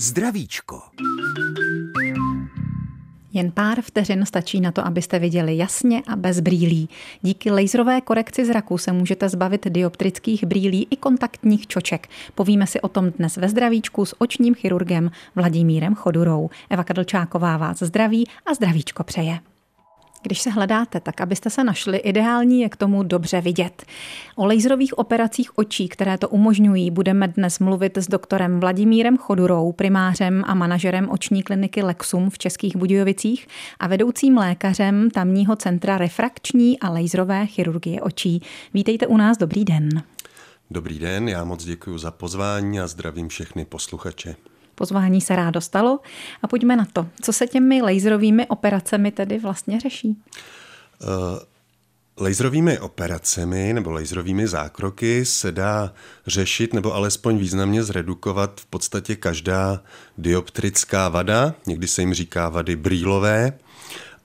Zdravíčko. Jen pár vteřin stačí na to, abyste viděli jasně a bez brýlí. Díky laserové korekci zraku se můžete zbavit dioptrických brýlí i kontaktních čoček. Povíme si o tom dnes ve zdravíčku s očním chirurgem Vladimírem Chodurou. Eva Kadlčáková vás zdraví a zdravíčko přeje. Když se hledáte, tak abyste se našli, ideální je k tomu dobře vidět. O laserových operacích očí, které to umožňují, budeme dnes mluvit s doktorem Vladimírem Chodurou, primářem a manažerem oční kliniky Lexum v Českých Budějovicích a vedoucím lékařem tamního centra refrakční a laserové chirurgie očí. Vítejte u nás, dobrý den. Dobrý den, já moc děkuji za pozvání a zdravím všechny posluchače. Pozvání se rád dostalo. A pojďme na to. Co se těmi laserovými operacemi tedy vlastně řeší? Uh, Laserovými operacemi nebo laserovými zákroky se dá řešit nebo alespoň významně zredukovat v podstatě každá dioptrická vada, někdy se jim říká vady brýlové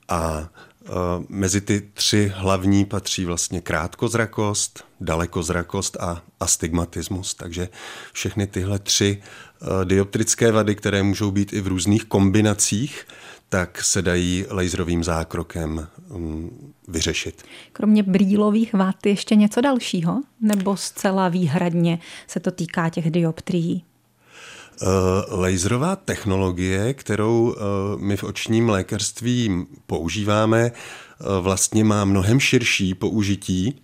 a Eh, mezi ty tři hlavní patří vlastně krátkozrakost, dalekozrakost a astigmatismus. Takže všechny tyhle tři dioptrické vady, které můžou být i v různých kombinacích, tak se dají laserovým zákrokem mm, vyřešit. Kromě brýlových vat ještě něco dalšího? Nebo zcela výhradně se to týká těch dioptrií? Eh, laserová technologie, kterou eh, my v očním lékařství používáme, eh, vlastně má mnohem širší použití,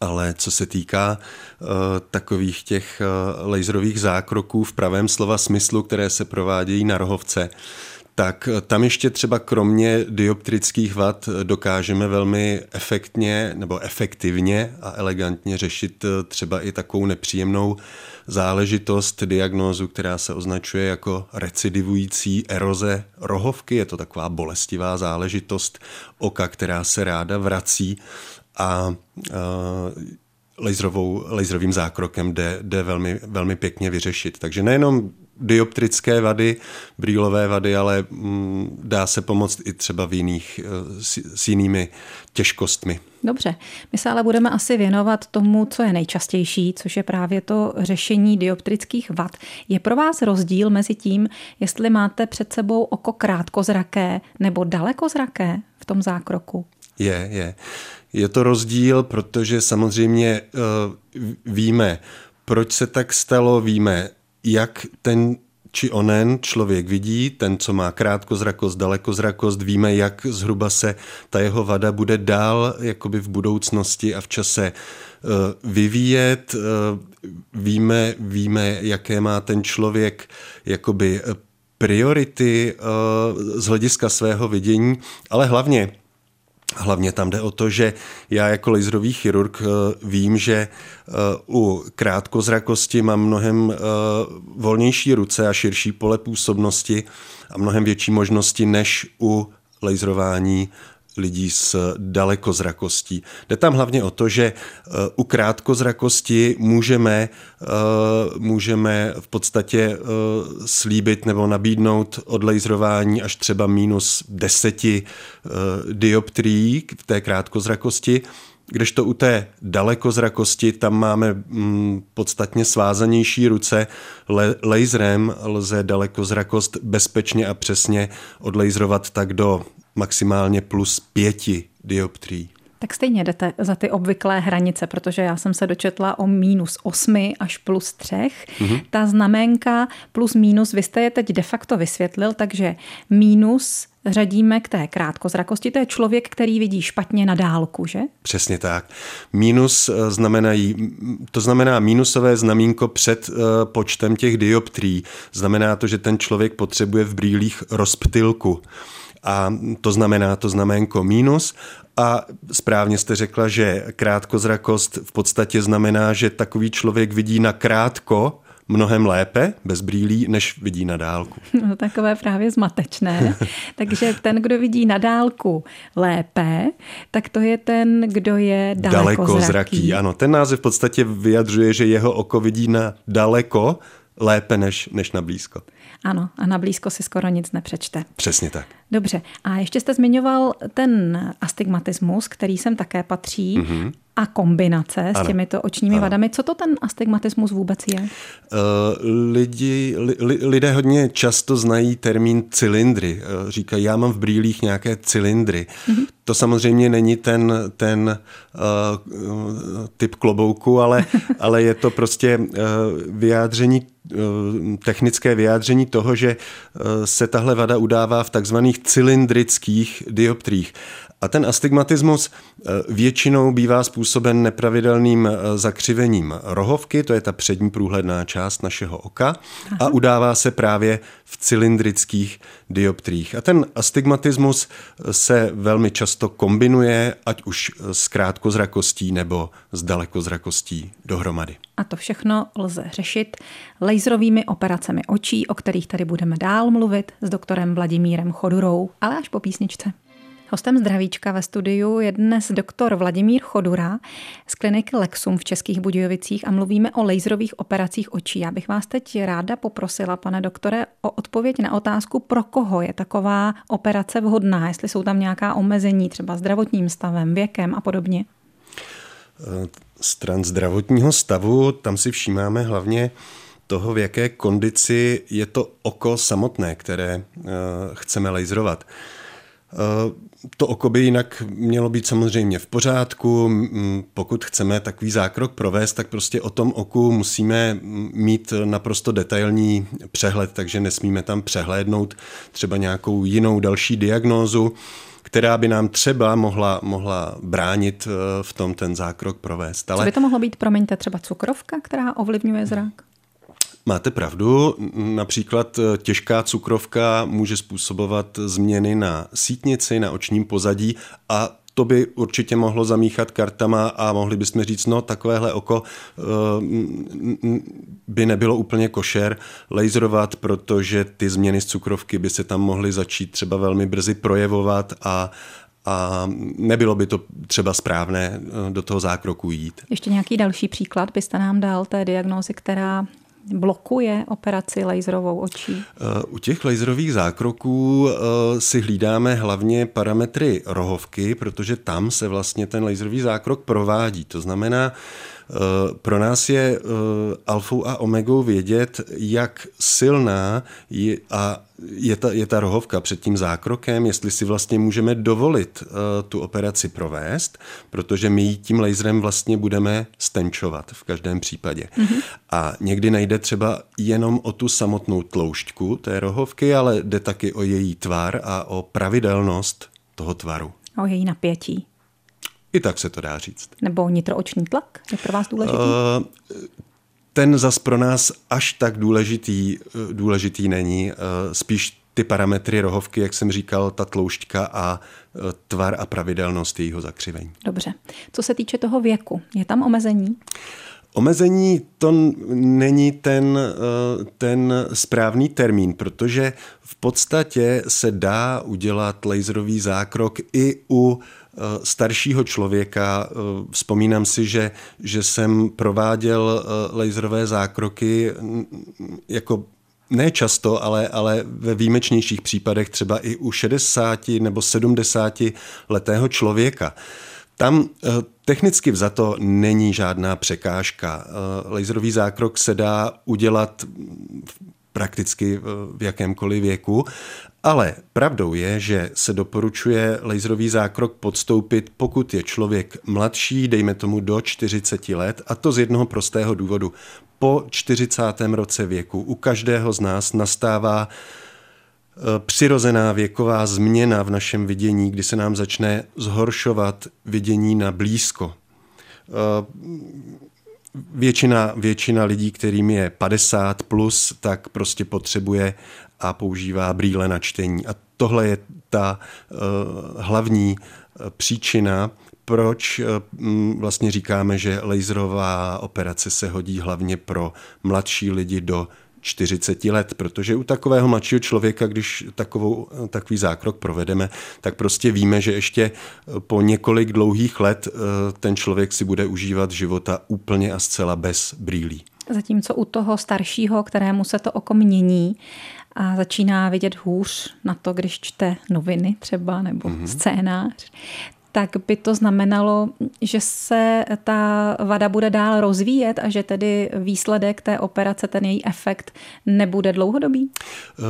ale co se týká uh, takových těch uh, laserových zákroků v pravém slova smyslu, které se provádějí na rohovce, tak tam ještě třeba kromě dioptrických vad dokážeme velmi efektně nebo efektivně a elegantně řešit třeba i takovou nepříjemnou záležitost, diagnózu, která se označuje jako recidivující eroze rohovky. Je to taková bolestivá záležitost oka, která se ráda vrací a laserovou, laserovým zákrokem jde, jde velmi, velmi pěkně vyřešit. Takže nejenom dioptrické vady, brýlové vady, ale mm, dá se pomoct i třeba v jiných, eh, s, s jinými těžkostmi. Dobře, my se ale budeme asi věnovat tomu, co je nejčastější, což je právě to řešení dioptrických vad. Je pro vás rozdíl mezi tím, jestli máte před sebou oko krátkozraké nebo dalekozraké v tom zákroku? Je, je. Je to rozdíl, protože samozřejmě uh, víme, proč se tak stalo, víme, jak ten či onen člověk vidí, ten, co má krátkozrakost, dalekozrakost, víme, jak zhruba se ta jeho vada bude dál jakoby v budoucnosti a v čase eh, vyvíjet. Eh, víme, víme, jaké má ten člověk jakoby priority z hlediska svého vidění, ale hlavně Hlavně tam jde o to, že já jako laserový chirurg eh, vím, že eh, u krátkozrakosti mám mnohem eh, volnější ruce a širší pole působnosti a mnohem větší možnosti než u laserování lidí s dalekozrakostí. Jde tam hlavně o to, že eh, u krátkozrakosti můžeme, eh, můžeme v podstatě eh, slíbit nebo nabídnout odlaserování až třeba minus deseti dioptrií v té krátkozrakosti, Kdežto u té dalekozrakosti tam máme mm, podstatně svázanější ruce. Le- laserem lze dalekozrakost bezpečně a přesně odlaserovat tak do maximálně plus pěti dioptrií. Tak stejně jdete za ty obvyklé hranice, protože já jsem se dočetla o minus 8 až plus 3. Mm-hmm. Ta znamenka plus minus, vy jste je teď de facto vysvětlil, takže minus řadíme k té krátkozrakosti. To je člověk, který vidí špatně na dálku, že? Přesně tak. Minus eh, znamenají, to znamená minusové znamínko před uh, počtem těch dioptrií. Znamená to, že ten člověk potřebuje v brýlích rozptylku a to znamená to znamenko mínus. A správně jste řekla, že krátkozrakost v podstatě znamená, že takový člověk vidí na krátko, mnohem lépe bez brýlí, než vidí na dálku. No, takové právě zmatečné. Takže ten, kdo vidí na dálku lépe, tak to je ten, kdo je daleko, daleko zraký. Ano, ten název v podstatě vyjadřuje, že jeho oko vidí na daleko lépe než, než na blízko. Ano, a na blízko si skoro nic nepřečte. Přesně tak. Dobře, a ještě jste zmiňoval ten astigmatismus, který sem také patří. Mm-hmm. A kombinace ano. s těmito očními ano. vadami. Co to ten astigmatismus vůbec je? Uh, lidi, li, lidé hodně často znají termín cylindry. Uh, říkají, já mám v brýlích nějaké cylindry. Mm-hmm. To samozřejmě není ten, ten uh, typ klobouku, ale, ale je to prostě uh, vyjádření technické vyjádření toho, že se tahle vada udává v takzvaných cylindrických dioptrích. A ten astigmatismus většinou bývá způsoben nepravidelným eh, zakřivením rohovky, to je ta přední průhledná část našeho oka, Aha. a udává se právě v cylindrických dioptrích. A ten astigmatismus eh, se velmi často kombinuje, ať už s krátkozrakostí nebo s dalekozrakostí dohromady. A to všechno lze řešit laserovými operacemi očí, o kterých tady budeme dál mluvit s doktorem Vladimírem Chodurou, ale až po písničce. Hostem zdravíčka ve studiu je dnes doktor Vladimír Chodura z kliniky Lexum v Českých Budějovicích a mluvíme o laserových operacích očí. Já bych vás teď ráda poprosila, pane doktore, o odpověď na otázku, pro koho je taková operace vhodná, jestli jsou tam nějaká omezení, třeba zdravotním stavem, věkem a podobně. Stran zdravotního stavu, tam si všímáme hlavně toho, v jaké kondici je to oko samotné, které uh, chceme laserovat. To oko by jinak mělo být samozřejmě v pořádku. Pokud chceme takový zákrok provést, tak prostě o tom oku musíme mít naprosto detailní přehled, takže nesmíme tam přehlédnout třeba nějakou jinou další diagnózu, která by nám třeba mohla, mohla bránit eh, v tom ten zákrok provést. Ale... Co by to mohlo být, promiňte, třeba cukrovka, která ovlivňuje zrak? Máte pravdu, například eh, těžká cukrovka může způsobovat změny na sítnici, na očním pozadí a to by určitě mohlo zamíchat kartama a mohli bychom říct, no takovéhle oko eh, by nebylo úplně košer laserovat, protože ty změny z cukrovky by se tam mohly začít třeba velmi brzy projevovat a, a nebylo by to třeba správné eh, do toho zákroku jít. Ještě nějaký další příklad byste nám dal té diagnózy, která blokuje operaci laserovou očí? Eh, u těch laserových zákroků eh, si hlídáme hlavně parametry rohovky, protože tam se vlastně ten laserový zákrok provádí. To znamená, pro nás je eh, alfou a omegou vědět, jak silná je, a je ta, je ta rohovka před tím zákrokem, jestli si vlastně můžeme dovolit uh, tu operaci provést, protože my ji tím laserem vlastně budeme stenčovat v každém případě. Mm-hmm. A někdy najde třeba jenom o tu samotnou tloušťku té rohovky, ale jde taky o její tvar a o pravidelnost toho tvaru. O její napětí. I tak se to dá říct. Nebo nitrooční tlak je pro vás důležitý? Uh, ten zas pro nás až tak důležitý, eh, důležitý není. Uh, spíš ty parametry rohovky, jak jsem říkal, ta tloušťka a tvar a pravidelnost jejího zakřivení. Dobře. Co se týče toho věku, je tam omezení? Omezení to není ten, ten správný termín, protože v podstatě se dá udělat laserový zákrok i u Eh, staršího člověka. Eh, vzpomínám si, že, že jsem prováděl eh, laserové zákroky jako ne často, ale, ale ve výjimečnějších případech třeba i u 60 nebo 70 letého člověka. Tam technicky vzato není žádná překážka. Laserový zákrok se dá udělat prakticky v jakémkoliv věku ale pravdou je, že se doporučuje laserový zákrok podstoupit, pokud je člověk mladší, dejme tomu do 40 let, a to z jednoho prostého důvodu. Po 40. roce věku u každého z nás nastává e, přirozená věková změna v našem vidění, kdy se nám začne zhoršovat vidění na blízko. E, většina, většina lidí, kterým je 50 plus, tak prostě potřebuje a používá brýle na čtení. A tohle je ta uh, hlavní uh, příčina, proč uh, vlastně říkáme, že laserová operace se hodí hlavně pro mladší lidi do 40 let, protože u takového mladšího člověka, když takovou, takový zákrok provedeme, tak prostě víme, že ještě po několik dlouhých let ten člověk si bude užívat života úplně a zcela bez brýlí. Zatímco u toho staršího, kterému se to oko mění, a začíná vidět hůř na to, když čte noviny třeba nebo mm-hmm. scénář, tak by to znamenalo, že se ta vada bude dál rozvíjet a že tedy výsledek té operace, ten její efekt nebude dlouhodobý? Uh...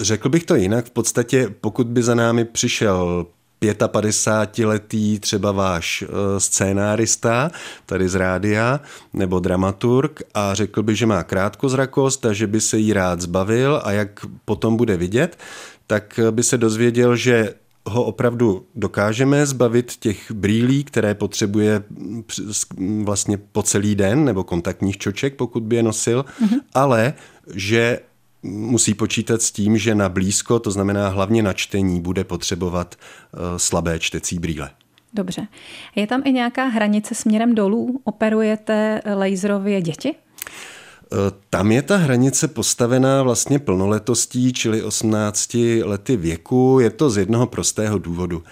Řekl bych to jinak. V podstatě, pokud by za námi přišel 55-letý třeba váš eh, scénárista tady z rádia nebo dramaturg a řekl by, že má krátkozrakost a že by se jí rád zbavil a jak potom bude vidět, tak by se dozvěděl, že ho opravdu dokážeme zbavit těch brýlí, které potřebuje vlastně po celý den, nebo kontaktních čoček, pokud by je nosil, mm-hmm. ale že musí počítat s tím, že na blízko, to znamená hlavně na čtení, bude potřebovat eh, slabé čtecí brýle. Dobře. Je tam i nějaká hranice směrem dolů? Operujete laserově děti? Eh, tam je ta hranice postavená vlastně plnoletostí, čili 18 lety věku. Je to z jednoho prostého důvodu.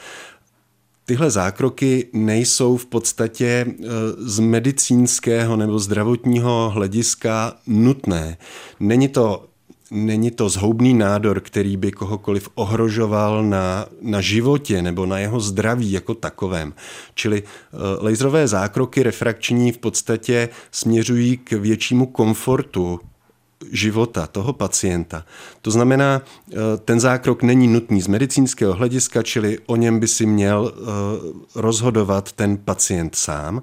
Tyhle zákroky nejsou v podstatě eh, z medicínského nebo zdravotního hlediska nutné. Není to není to zhoubný nádor, který by kohokoliv ohrožoval na, na životě nebo na jeho zdraví jako takovém. Čili uh, laserové zákroky refrakční v podstatě směřují k většímu komfortu života toho pacienta. To znamená, eh, ten zákrok není nutný z medicínského hlediska, čili o něm by si měl eh, rozhodovat ten pacient sám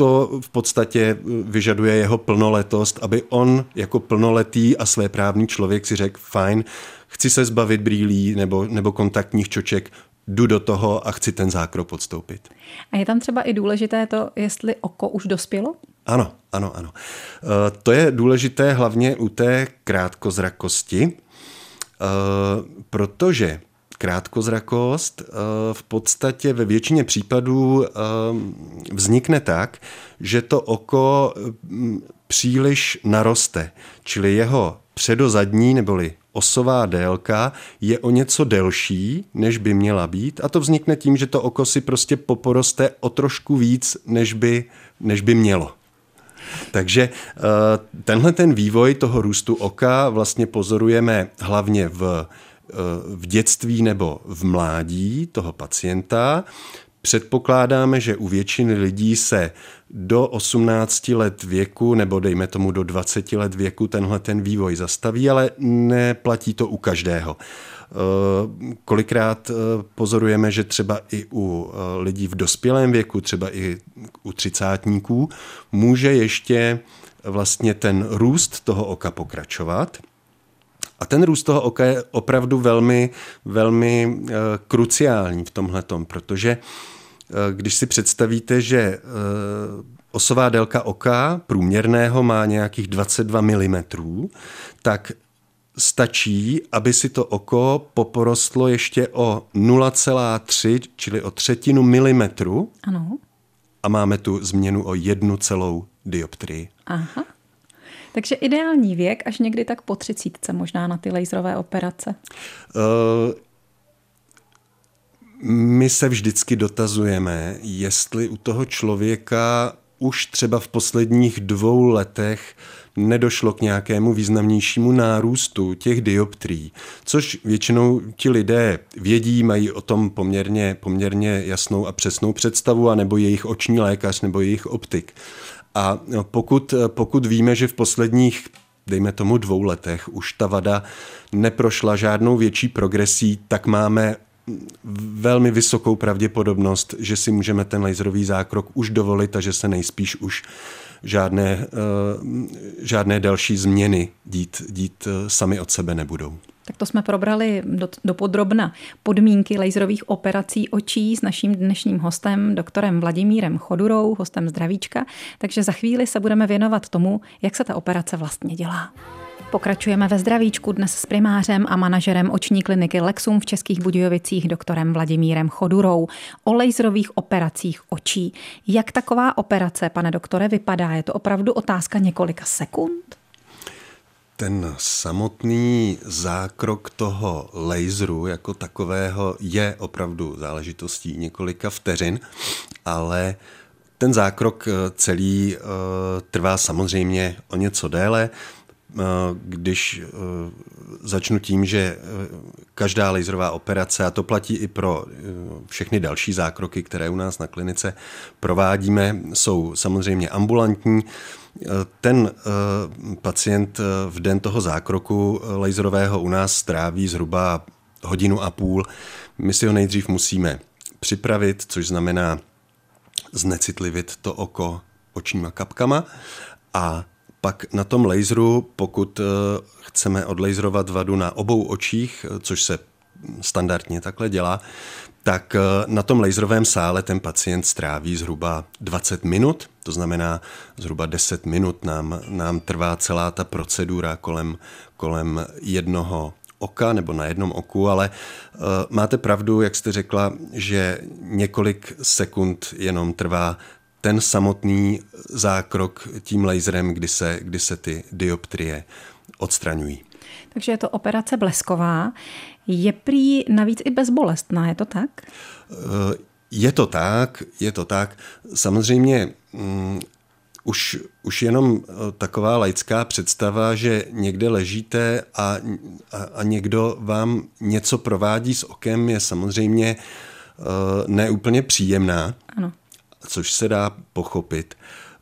to v podstatě vyžaduje jeho plnoletost, aby on jako plnoletý a své právní člověk si řekl, fajn, chci se zbavit brýlí nebo, nebo kontaktních čoček, jdu do toho a chci ten zákrok podstoupit. A je tam třeba i důležité to, jestli oko už dospělo? Ano, ano, ano. E, to je důležité hlavně u té krátkozrakosti, e, protože krátkozrakost eh, v podstatě ve většině případů eh, vznikne tak, že to oko mm, příliš naroste, čili jeho předozadní neboli osová délka je o něco delší, než by měla být a to vznikne tím, že to oko si prostě poporoste o trošku víc, než by, než by mělo. Takže eh, tenhle ten vývoj toho růstu oka vlastně pozorujeme hlavně v v dětství nebo v mládí toho pacienta. Předpokládáme, že u většiny lidí se do 18 let věku nebo dejme tomu do 20 let věku tenhle ten vývoj zastaví, ale neplatí to u každého. Eh, kolikrát eh, pozorujeme, že třeba i u eh, lidí v dospělém věku, třeba i u třicátníků, může ještě vlastně ten růst toho oka pokračovat – a ten růst toho oka je opravdu velmi, velmi uh, kruciální v tomhle protože uh, když si představíte, že uh, osová délka oka průměrného má nějakých 22 mm, tak stačí, aby si to oko poporostlo ještě o 0,3, čili o třetinu milimetru. Ano. A máme tu změnu o jednu celou dioptrii. Aha. Takže ideální věk až někdy tak po třicítce možná na ty laserové operace. Uh, my se vždycky dotazujeme, jestli u toho člověka už třeba v posledních dvou letech nedošlo k nějakému významnějšímu nárůstu těch dioptrií, což většinou ti lidé vědí, mají o tom poměrně, poměrně jasnou a přesnou představu, anebo jejich oční lékař, nebo jejich optik. A pokud, pokud víme, že v posledních dejme tomu dvou letech, už ta vada neprošla žádnou větší progresí, tak máme velmi vysokou pravděpodobnost, že si můžeme ten laserový zákrok už dovolit a že se nejspíš už žádné, eh, žádné další změny dít, dít eh, sami od sebe nebudou. Tak to jsme probrali do, do podrobna podmínky laserových operací očí s naším dnešním hostem, doktorem Vladimírem Chodurou, hostem Zdravíčka. Takže za chvíli se budeme věnovat tomu, jak se ta operace vlastně dělá. Pokračujeme ve zdravíčku dnes s primářem a manažerem oční kliniky Lexum v Českých Budějovicích doktorem Vladimírem Chodurou o laserových operacích očí. Jak taková operace, pane doktore, vypadá? Je to opravdu otázka několika sekund? Ten samotný zákrok toho laseru jako takového je opravdu záležitostí několika vteřin, ale ten zákrok celý uh, trvá samozřejmě o něco déle. Když začnu tím, že každá laserová operace, a to platí i pro všechny další zákroky, které u nás na klinice provádíme, jsou samozřejmě ambulantní. Ten pacient v den toho zákroku laserového u nás stráví zhruba hodinu a půl. My si ho nejdřív musíme připravit, což znamená znecitlivit to oko očníma kapkama a pak na tom laseru, pokud eh, chceme odlaserovat vadu na obou očích, eh, což se standardně takhle dělá, tak eh, na tom laserovém sále ten pacient stráví zhruba 20 minut, to znamená zhruba 10 minut nám, nám trvá celá ta procedura kolem, kolem jednoho oka nebo na jednom oku, ale uh, máte pravdu, jak jste řekla, že několik sekund jenom trvá ten samotný zákrok tím laserem, kdy se, kdy se ty dioptrie odstraňují. Takže je to operace blesková. Je prý navíc i bezbolestná, je to tak? Eh, je to tak, je to tak. Samozřejmě mm, už, už jenom eh, taková laická představa, že někde ležíte a, a, a někdo vám něco provádí s okem, je samozřejmě uh, neúplně příjemná, ano. Což se dá pochopit.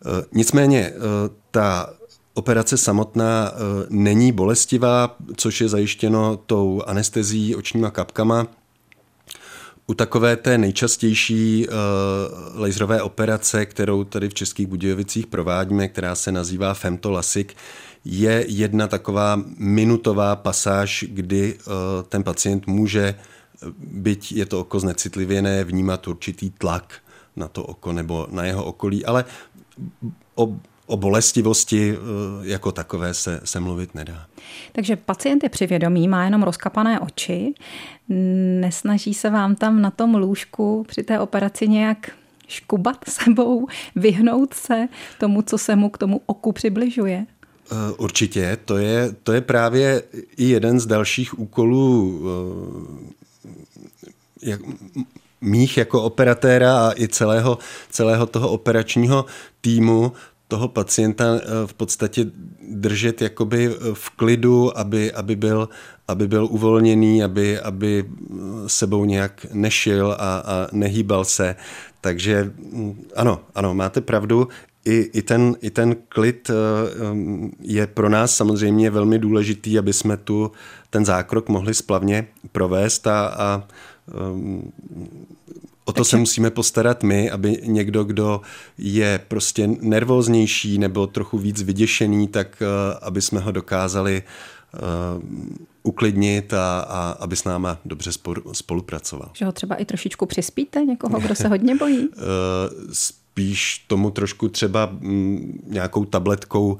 Uh, nicméně uh, ta operace samotná uh, není bolestivá, což je zajištěno tou anestezí očníma kapkama, u takové té nejčastější uh, laserové operace, kterou tady v Českých Budějovicích provádíme, která se nazývá femtolasik, je jedna taková minutová pasáž, kdy uh, ten pacient může, byť je to oko znecitlivěné, vnímat určitý tlak na to oko nebo na jeho okolí, ale o o bolestivosti eh, jako takové se, se mluvit nedá. Takže pacient je přivědomý, má jenom rozkapané oči, nesnaží se vám tam na tom lůžku při té operaci nějak škubat sebou, vyhnout se tomu, co se mu k tomu oku přibližuje? Eh, určitě, to je, to je právě i jeden z dalších úkolů eh, jak, mých jako operatéra a i celého, celého toho operačního týmu, toho pacienta eh, v podstatě držet jakoby eh, v klidu, aby, aby, byl, aby byl uvolněný, aby, aby eh, sebou nějak nešil a, a nehýbal se. Takže mm, ano, ano, máte pravdu. I, i, ten, I ten klid je pro nás samozřejmě velmi důležitý, aby jsme tu ten zákrok mohli splavně provést a, a O to se musíme postarat my, aby někdo, kdo je prostě nervóznější nebo trochu víc vyděšený, tak eh, aby jsme ho dokázali uh, uklidnit a, a aby s náma dobře spolupracoval. Že ho třeba i trošičku přispíte, někoho, kdo se hodně bojí? uh, spíš tomu trošku třeba mm, nějakou tabletkou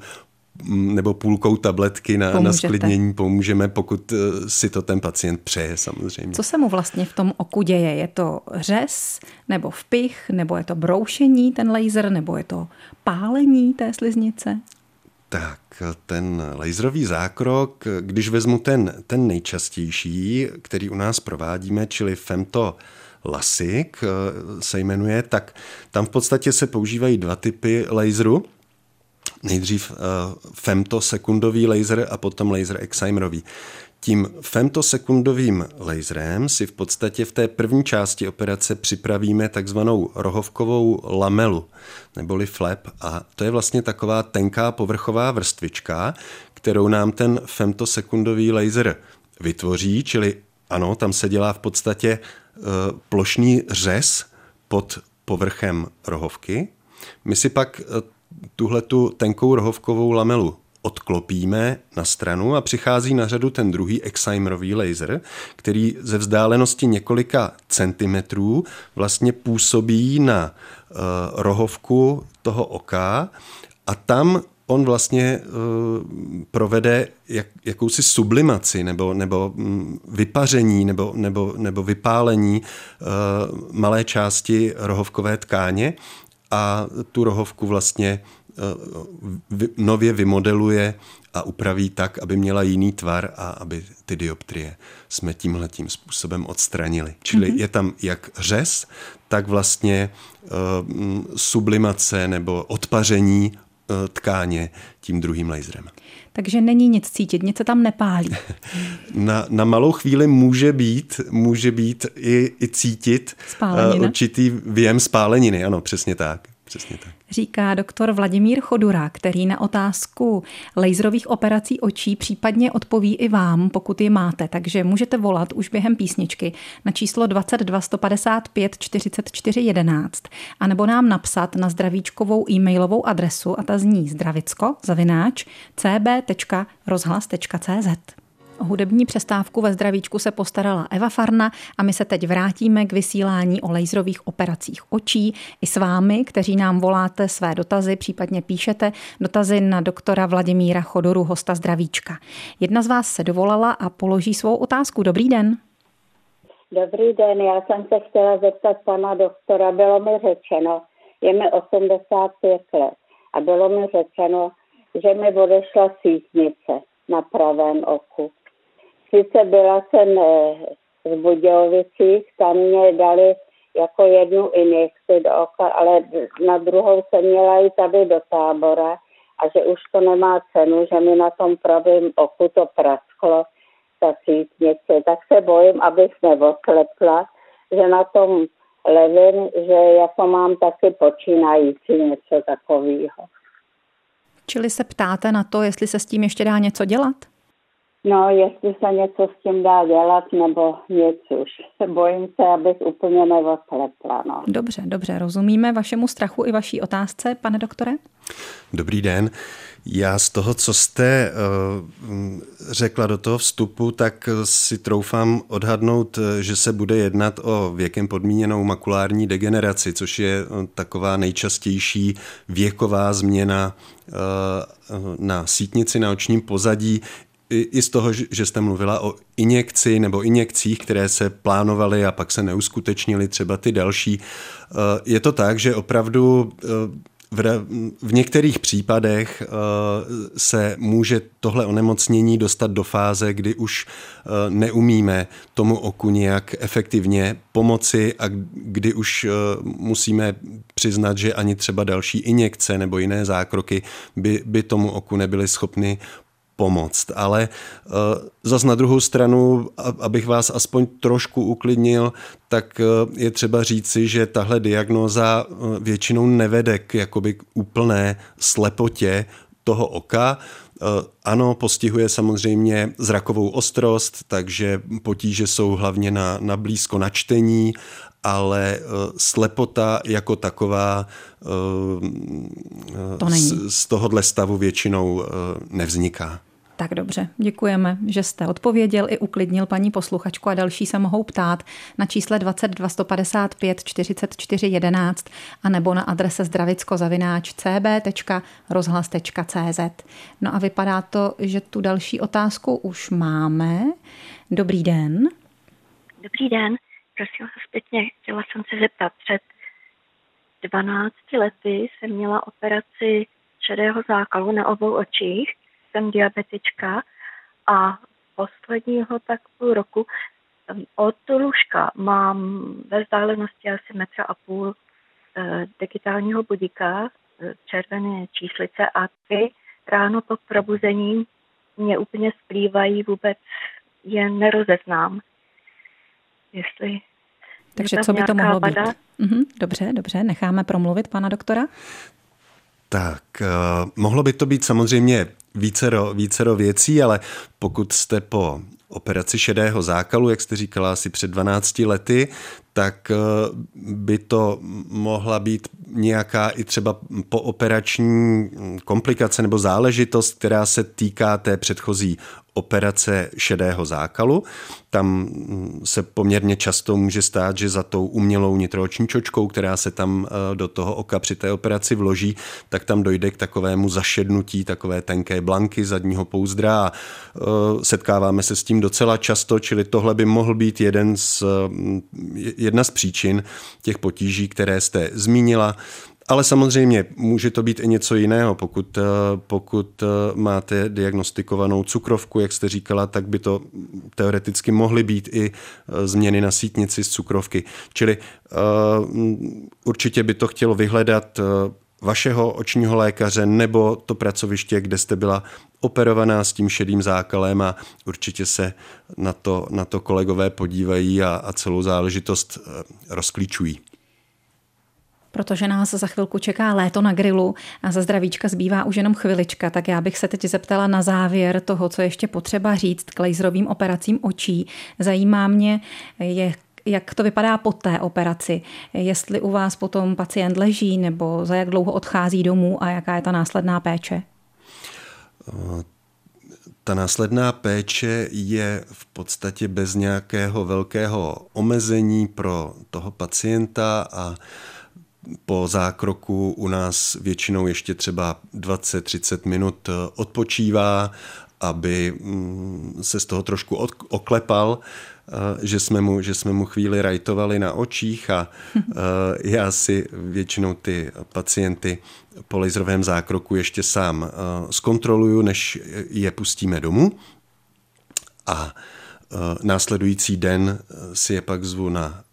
nebo půlkou tabletky na, na sklidnění pomůžeme, pokud eh, si to ten pacient přeje samozřejmě. Co se mu vlastně v tom oku děje? Je to řez, nebo vpich, nebo je to broušení, ten laser, nebo je to pálení té sliznice? Tak, ten laserový zákrok, když vezmu ten, ten nejčastější, který u nás provádíme, čili femto lasik eh, se jmenuje, tak tam v podstatě se používají dva typy laseru nejdřív uh, femtosekundový laser a potom laser excimerový. Tím femtosekundovým laserem si v podstatě v té první části operace připravíme takzvanou rohovkovou lamelu, neboli flap. A to je vlastně taková tenká povrchová vrstvička, kterou nám ten femtosekundový laser vytvoří, čili ano, tam se dělá v podstatě uh, plošný řez pod povrchem rohovky. My si pak uh, tuhle tu tenkou rohovkovou lamelu odklopíme na stranu a přichází na řadu ten druhý excimerový laser, který ze vzdálenosti několika centimetrů vlastně působí na uh, rohovku toho oka a tam on vlastně uh, provede jak, jakousi sublimaci nebo, nebo um, vypaření nebo, nebo, nebo vypálení uh, malé části rohovkové tkáně a tu rohovku vlastně eh, nově vymodeluje a upraví tak, aby měla jiný tvar a aby ty dioptrie jsme tímhle tím způsobem odstranili. Čili mm-hmm. je tam jak řez, tak vlastně uh, sublimace nebo odpaření tkáně tím druhým laserem. Takže není nic cítit, nic se tam nepálí. Na, na malou chvíli může být, může být i, i cítit Spálenina. určitý věm spáleniny, ano, přesně tak. Přesně tak. Říká doktor Vladimír Chodura, který na otázku laserových operací očí případně odpoví i vám, pokud je máte. Takže můžete volat už během písničky na číslo 22 155 44 11 anebo nám napsat na zdravíčkovou e-mailovou adresu a ta zní zdravicko zavináč cb.rozhlas.cz. Hudební přestávku ve zdravíčku se postarala Eva Farna a my se teď vrátíme k vysílání o laserových operacích očí i s vámi, kteří nám voláte své dotazy, případně píšete dotazy na doktora Vladimíra Chodoru, hosta zdravíčka. Jedna z vás se dovolala a položí svou otázku. Dobrý den. Dobrý den, já jsem se chtěla zeptat pana doktora, bylo mi řečeno, je mi 85 let a bylo mi řečeno, že mi odešla sítnice na pravém oku sice byla jsem eh, v Budějovicích, tam mě dali jako jednu injekci do oka, ale na druhou jsem měla i tady do tábora a že už to nemá cenu, že mi na tom pravém oku to prasklo, ta sítnice. Tak se bojím, abych neoslepla, že na tom levím, že jako mám taky počínající něco takového. Čili se ptáte na to, jestli se s tím ještě dá něco dělat? No, jestli se něco s tím dá dělat, nebo nic už. Bojím se, abych úplně neoslepla. No. Dobře, dobře, rozumíme vašemu strachu i vaší otázce, pane doktore? Dobrý den. Já z toho, co jste uh, řekla do toho vstupu, tak si troufám odhadnout, že se bude jednat o věkem podmíněnou makulární degeneraci, což je eh, taková nejčastější věková změna na sítnici, na očním pozadí i z toho, že jste mluvila o injekci nebo injekcích, které se plánovaly a pak se neuskutečnily, třeba ty další. Eh, je to tak, že opravdu eh, v, některých případech eh, se může tohle onemocnění dostat do fáze, kdy už neumíme tomu oku nějak efektivně pomoci a kdy už musíme přiznat, že ani třeba další injekce nebo jiné zákroky by, by tomu oku nebyly schopny pomoct. Ale uh, zas na druhou stranu, abych vás aspoň trošku uklidnil, tak uh, je třeba říci, že tahle diagnóza uh, většinou nevede k jakoby k úplné slepotě toho oka. Ano, postihuje samozřejmě zrakovou ostrost, takže potíže jsou hlavně na, na blízko na čtení, ale slepota jako taková to z, z tohohle stavu většinou nevzniká. Tak dobře, děkujeme, že jste odpověděl i uklidnil paní posluchačku a další se mohou ptát na čísle 22 155 44 11 a nebo na adrese zdravickozavináč cb.rozhlas.cz. No a vypadá to, že tu další otázku už máme. Dobrý den. Dobrý den, prosím vás zpětně, chtěla jsem se zeptat, před 12 lety jsem měla operaci šedého zákalu na obou očích jsem diabetička a posledního tak půl roku od lůžka mám ve vzdálenosti asi metra a půl eh, digitálního budíka, eh, červené číslice a ty ráno po probuzení mě úplně splývají, vůbec je nerozeznám. Jestli takže co by to mohlo být? Mhm, dobře, dobře, necháme promluvit pana doktora. Tak, uh, mohlo by to být samozřejmě vícero, vícero věcí, ale pokud jste po operaci šedého zákalu, jak jste říkala asi před 12 lety, tak eh, by to mohla být nějaká i třeba pooperační komplikace nebo záležitost, která se týká té předchozí operace šedého zákalu. Tam mm, se poměrně často může stát, že za tou umělou nitrooční čočkou, která se tam eh, do toho oka při té operaci vloží, tak tam dojde k takovému zašednutí takové tenké blanky zadního pouzdra a eh, setkáváme se s tím docela často, čili tohle by mohl být jeden z, mm, jedna z příčin těch potíží, které jste zmínila. Ale samozřejmě může to být i něco jiného. Pokud, eh, pokud eh, máte diagnostikovanou cukrovku, jak jste říkala, tak by to teoreticky mohly být i změny na sítnici z cukrovky. Čili určitě by to chtělo vyhledat vašeho očního lékaře nebo to pracoviště, kde jste byla operovaná s tím šedým zákalem a určitě se na to, na to kolegové podívají a, a celou záležitost eh, rozklíčují. Protože nás za chvilku čeká léto na grilu a za zdravíčka zbývá už jenom chvilička, tak já bych se teď zeptala na závěr toho, co ještě potřeba říct k laserovým operacím očí. Zajímá mě, je, jak to vypadá po té operaci, jestli u vás potom pacient leží nebo za jak dlouho odchází domů a jaká je ta následná péče? Ta následná péče je v podstatě bez nějakého velkého omezení pro toho pacienta a po zákroku u nás většinou ještě třeba 20-30 minut odpočívá, aby mm, se z toho trošku oklepal že jsme mu, že jsme mu chvíli rajtovali na očích a já si většinou ty pacienty po laserovém zákroku ještě sám zkontroluju, než je pustíme domů. A následující den si je pak zvu na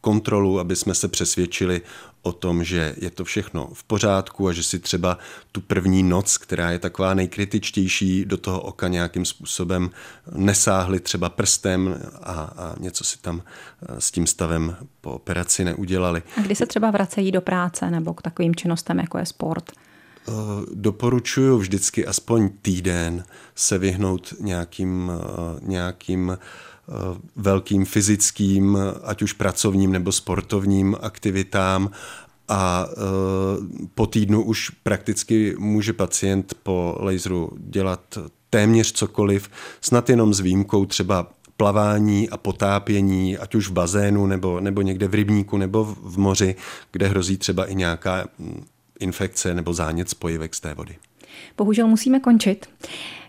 kontrolu, aby jsme se přesvědčili o tom, že je to všechno v pořádku a že si třeba tu první noc, která je taková nejkritičtější, do toho oka nějakým způsobem nesáhli třeba prstem a, a něco si tam eh, s tím stavem po operaci neudělali. A kdy se třeba vracejí do práce nebo k takovým činnostem, jako je sport? Eh, doporučuji vždycky aspoň týden se vyhnout nějakým, eh, nějakým Eh, velkým fyzickým, ať už pracovním nebo sportovním aktivitám a eh, po týdnu už prakticky může pacient po laseru dělat téměř cokoliv, snad jenom s výjimkou třeba plavání a potápění, ať už v bazénu nebo, nebo někde v rybníku nebo v moři, kde hrozí třeba i nějaká hm, infekce nebo zánět spojivek z té vody. Bohužel musíme končit.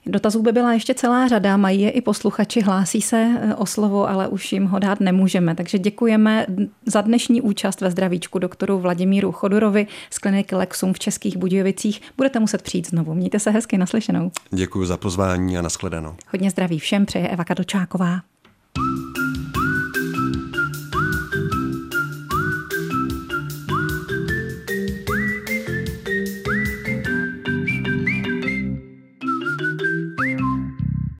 Dotazů by byla ještě celá řada, mají je i posluchači, hlásí se e, o slovo, ale už jim ho dát nemůžeme. Takže děkujeme za dnešní účast ve zdravíčku doktoru Vladimíru Chodurovi z kliniky Lexum v Českých Budějovicích. Budete muset přijít znovu. Mějte se hezky naslyšenou. Děkuji za pozvání a nashledanou. Hodně zdraví všem přeje Eva Kadočáková.